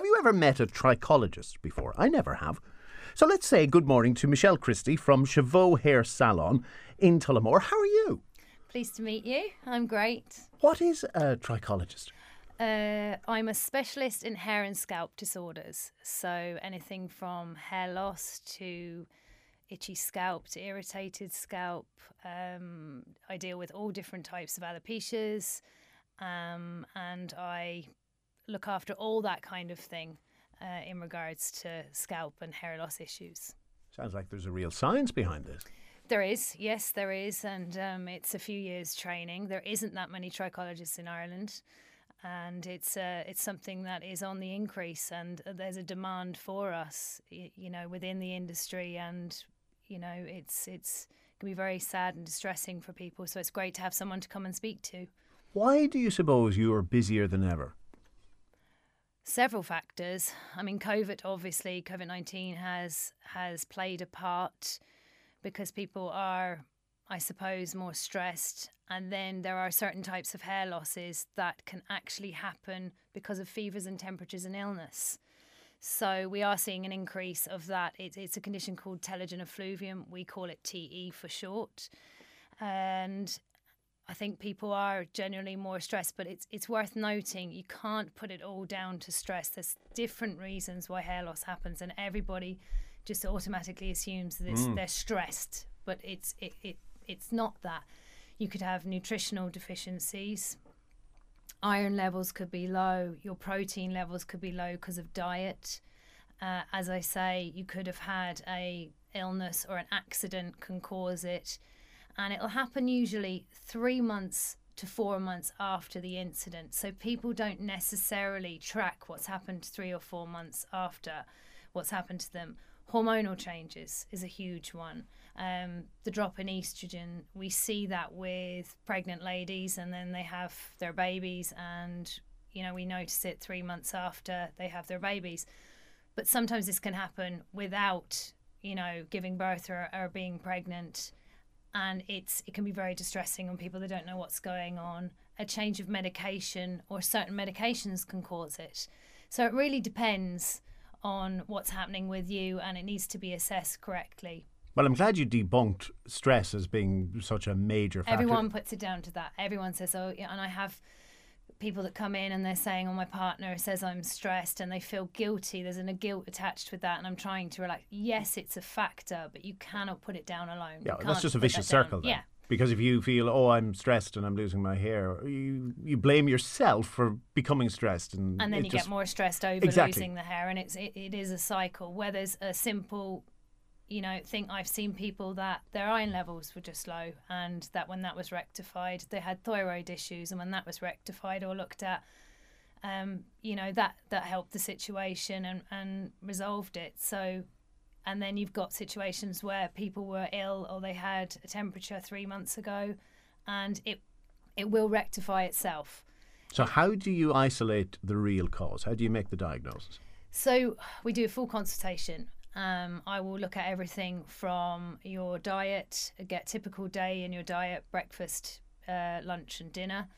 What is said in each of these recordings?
Have you ever met a trichologist before? I never have. So let's say good morning to Michelle Christie from Chavot Hair Salon in Tullamore. How are you? Pleased to meet you. I'm great. What is a trichologist? Uh, I'm a specialist in hair and scalp disorders. So anything from hair loss to itchy scalp to irritated scalp. Um, I deal with all different types of alopecias, um, and I look after all that kind of thing uh, in regards to scalp and hair loss issues. Sounds like there's a real science behind this. There is, yes, there is, and um, it's a few years training. There isn't that many trichologists in Ireland, and it's uh, it's something that is on the increase, and there's a demand for us, you know, within the industry, and you know, it's it's can be very sad and distressing for people. So it's great to have someone to come and speak to. Why do you suppose you are busier than ever? Several factors. I mean, COVID obviously, COVID nineteen has has played a part because people are, I suppose, more stressed. And then there are certain types of hair losses that can actually happen because of fevers and temperatures and illness. So we are seeing an increase of that. It's, it's a condition called telogen effluvium. We call it TE for short. And I think people are generally more stressed, but it's it's worth noting you can't put it all down to stress. There's different reasons why hair loss happens, and everybody just automatically assumes that mm. they're stressed, but it's it, it it's not that. You could have nutritional deficiencies. Iron levels could be low. Your protein levels could be low because of diet. Uh, as I say, you could have had a illness or an accident can cause it, and it'll happen usually three months to four months after the incident. So people don't necessarily track what's happened three or four months after what's happened to them hormonal changes is a huge one. Um, the drop in estrogen, we see that with pregnant ladies, and then they have their babies, and you know we notice it three months after they have their babies. But sometimes this can happen without you know giving birth or, or being pregnant, and it's it can be very distressing on people that don't know what's going on. A change of medication or certain medications can cause it. So it really depends on what's happening with you and it needs to be assessed correctly. Well, I'm glad you debunked stress as being such a major factor. Everyone puts it down to that. Everyone says, oh, yeah, and I have people that come in and they're saying, oh, my partner says I'm stressed and they feel guilty. There's a guilt attached with that. And I'm trying to relax. Yes, it's a factor, but you cannot put it down alone. Yeah, that's just a vicious circle. Then. Yeah. Because if you feel, oh, I'm stressed and I'm losing my hair, you you blame yourself for becoming stressed, and and then you just, get more stressed over exactly. losing the hair, and it's it, it is a cycle. Where there's a simple, you know, think I've seen people that their iron levels were just low, and that when that was rectified, they had thyroid issues, and when that was rectified or looked at, um, you know, that that helped the situation and and resolved it. So and then you've got situations where people were ill or they had a temperature three months ago, and it it will rectify itself. So, how do you isolate the real cause? How do you make the diagnosis? So, we do a full consultation. Um, I will look at everything from your diet, get typical day in your diet, breakfast, uh, lunch, and dinner.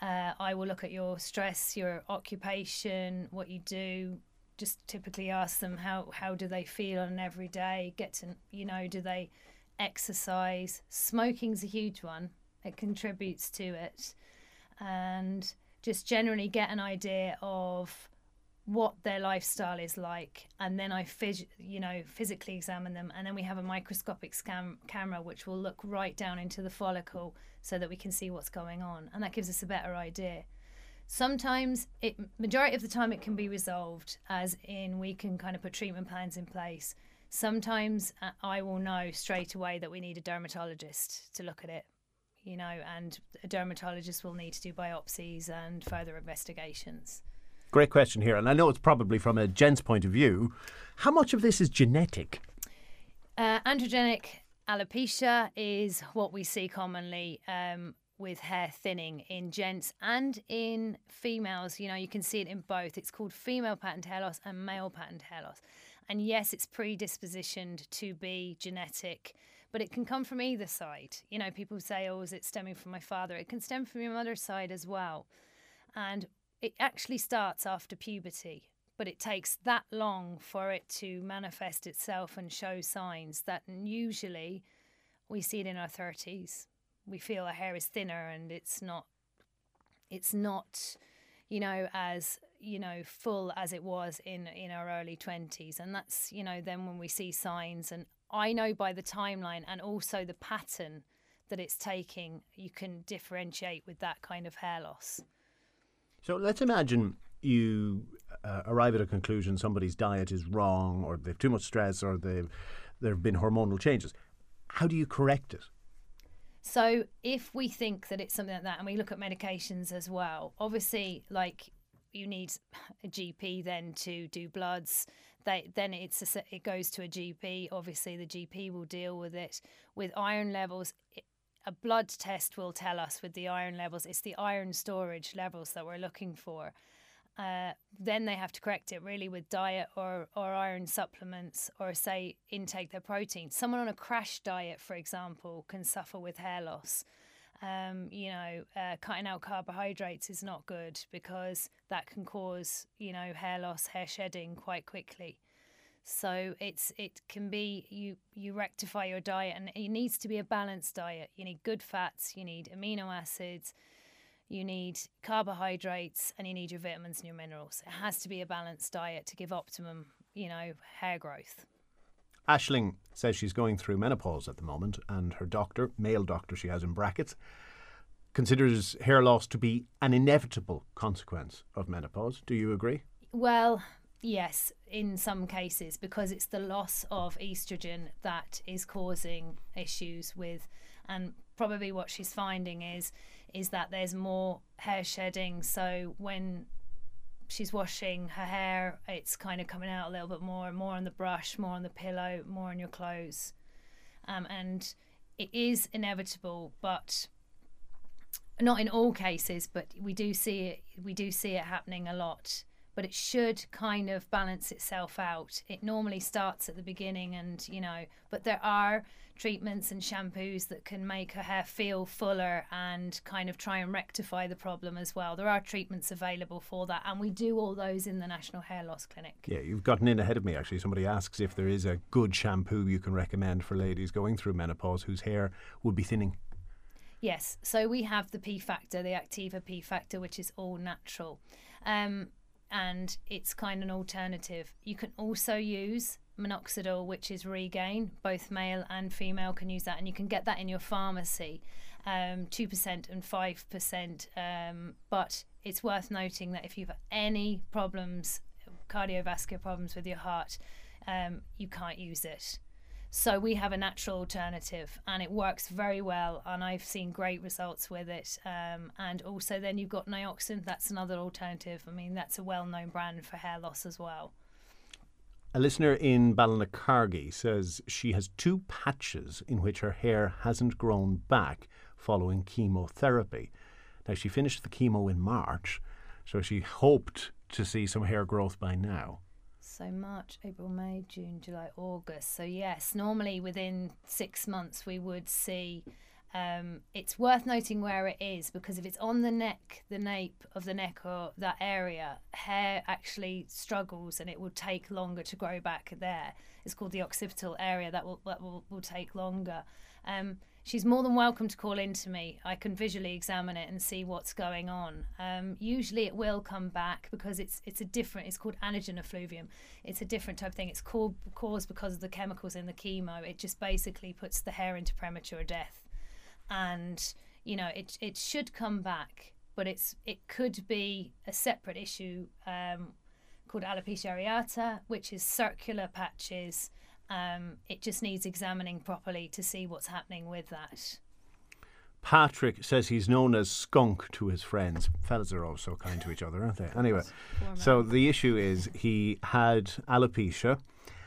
Uh, I will look at your stress, your occupation, what you do, just typically ask them how how do they feel on an everyday get to you know do they exercise? Smoking's a huge one. It contributes to it. And just generally get an idea of what their lifestyle is like and then i phys- you know physically examine them and then we have a microscopic scan camera which will look right down into the follicle so that we can see what's going on and that gives us a better idea Sometimes it majority of the time it can be resolved as in we can kind of put treatment plans in place. Sometimes uh, I will know straight away that we need a dermatologist to look at it, you know, and a dermatologist will need to do biopsies and further investigations. Great question here, and I know it's probably from a gent's point of view. How much of this is genetic? Uh, androgenic alopecia is what we see commonly. Um, with hair thinning in gents and in females. You know, you can see it in both. It's called female patterned hair loss and male patterned hair loss. And yes, it's predispositioned to be genetic, but it can come from either side. You know, people say, oh, is it stemming from my father? It can stem from your mother's side as well. And it actually starts after puberty. but it takes that long for it to manifest itself and show signs that usually we see it in our 30s. We feel our hair is thinner and it's not it's not you know as you know full as it was in in our early 20s and that's you know then when we see signs and I know by the timeline and also the pattern that it's taking you can differentiate with that kind of hair loss. So let's imagine you uh, arrive at a conclusion somebody's diet is wrong or they've too much stress or they've there have been hormonal changes. How do you correct it? So if we think that it's something like that and we look at medications as well, obviously like you need a GP then to do bloods. They, then it's a, it goes to a GP. Obviously, the GP will deal with it. With iron levels, a blood test will tell us with the iron levels. It's the iron storage levels that we're looking for. Uh, then they have to correct it really with diet or, or iron supplements or say intake their protein. Someone on a crash diet, for example, can suffer with hair loss. Um, you know, uh, cutting out carbohydrates is not good because that can cause, you know, hair loss, hair shedding quite quickly. So it's it can be you you rectify your diet and it needs to be a balanced diet. You need good fats, you need amino acids, you need carbohydrates and you need your vitamins and your minerals. It has to be a balanced diet to give optimum, you know, hair growth. Ashling says she's going through menopause at the moment, and her doctor, male doctor she has in brackets, considers hair loss to be an inevitable consequence of menopause. Do you agree? Well, yes, in some cases, because it's the loss of estrogen that is causing issues with, and probably what she's finding is is that there's more hair shedding. So when she's washing her hair, it's kind of coming out a little bit more, more on the brush, more on the pillow, more on your clothes. Um, and it is inevitable, but not in all cases, but we do see it. We do see it happening a lot. But it should kind of balance itself out. It normally starts at the beginning, and you know, but there are treatments and shampoos that can make her hair feel fuller and kind of try and rectify the problem as well. There are treatments available for that, and we do all those in the National Hair Loss Clinic. Yeah, you've gotten in ahead of me actually. Somebody asks if there is a good shampoo you can recommend for ladies going through menopause whose hair would be thinning. Yes, so we have the P factor, the Activa P factor, which is all natural. Um, and it's kind of an alternative. You can also use minoxidil, which is Regaine. Both male and female can use that, and you can get that in your pharmacy, um, two um, percent and five percent. Um, but it's worth noting that if you've any problems, cardiovascular problems with your heart, um, you can't use it. So we have a natural alternative, and it works very well. And I've seen great results with it. Um, and also, then you've got Nioxin. That's another alternative. I mean, that's a well-known brand for hair loss as well. A listener in Ballinacargy says she has two patches in which her hair hasn't grown back following chemotherapy. Now, she finished the chemo in March, so she hoped to see some hair growth by now. So, March, April, May, June, July, August. So, yes, normally within six months we would see um, it's worth noting where it is because if it's on the neck, the nape of the neck or that area, hair actually struggles and it will take longer to grow back there. It's called the occipital area that will that will, will take longer. Um, she's more than welcome to call in to me. I can visually examine it and see what's going on. Um, usually it will come back because it's it's a different. It's called anagen effluvium. It's a different type of thing. It's called, caused because of the chemicals in the chemo. It just basically puts the hair into premature death and you know it it should come back, but it's it could be a separate issue um, called alopecia areata, which is circular patches. Um, it just needs examining properly to see what's happening with that. Patrick says he's known as Skunk to his friends. Fellas are all so kind to each other, aren't they? Anyway, so the issue is he had alopecia,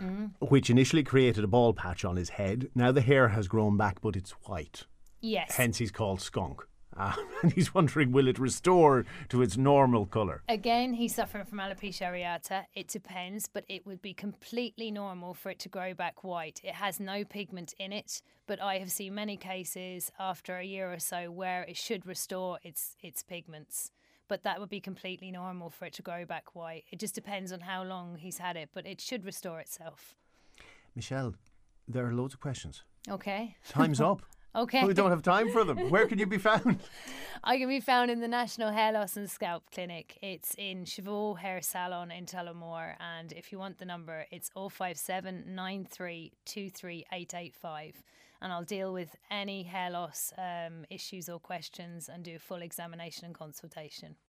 mm. which initially created a ball patch on his head. Now the hair has grown back, but it's white. Yes. Hence, he's called skunk. Uh, and he's wondering, will it restore to its normal colour? Again, he's suffering from alopecia areata. It depends, but it would be completely normal for it to grow back white. It has no pigment in it, but I have seen many cases after a year or so where it should restore its its pigments. but that would be completely normal for it to grow back white. It just depends on how long he's had it, but it should restore itself. Michelle, there are loads of questions. Okay. Time's up. Okay. We don't have time for them. Where can you be found? I can be found in the National Hair Loss and Scalp Clinic. It's in Cheval Hair Salon in Tullamore. And if you want the number, it's 057 And I'll deal with any hair loss um, issues or questions and do a full examination and consultation.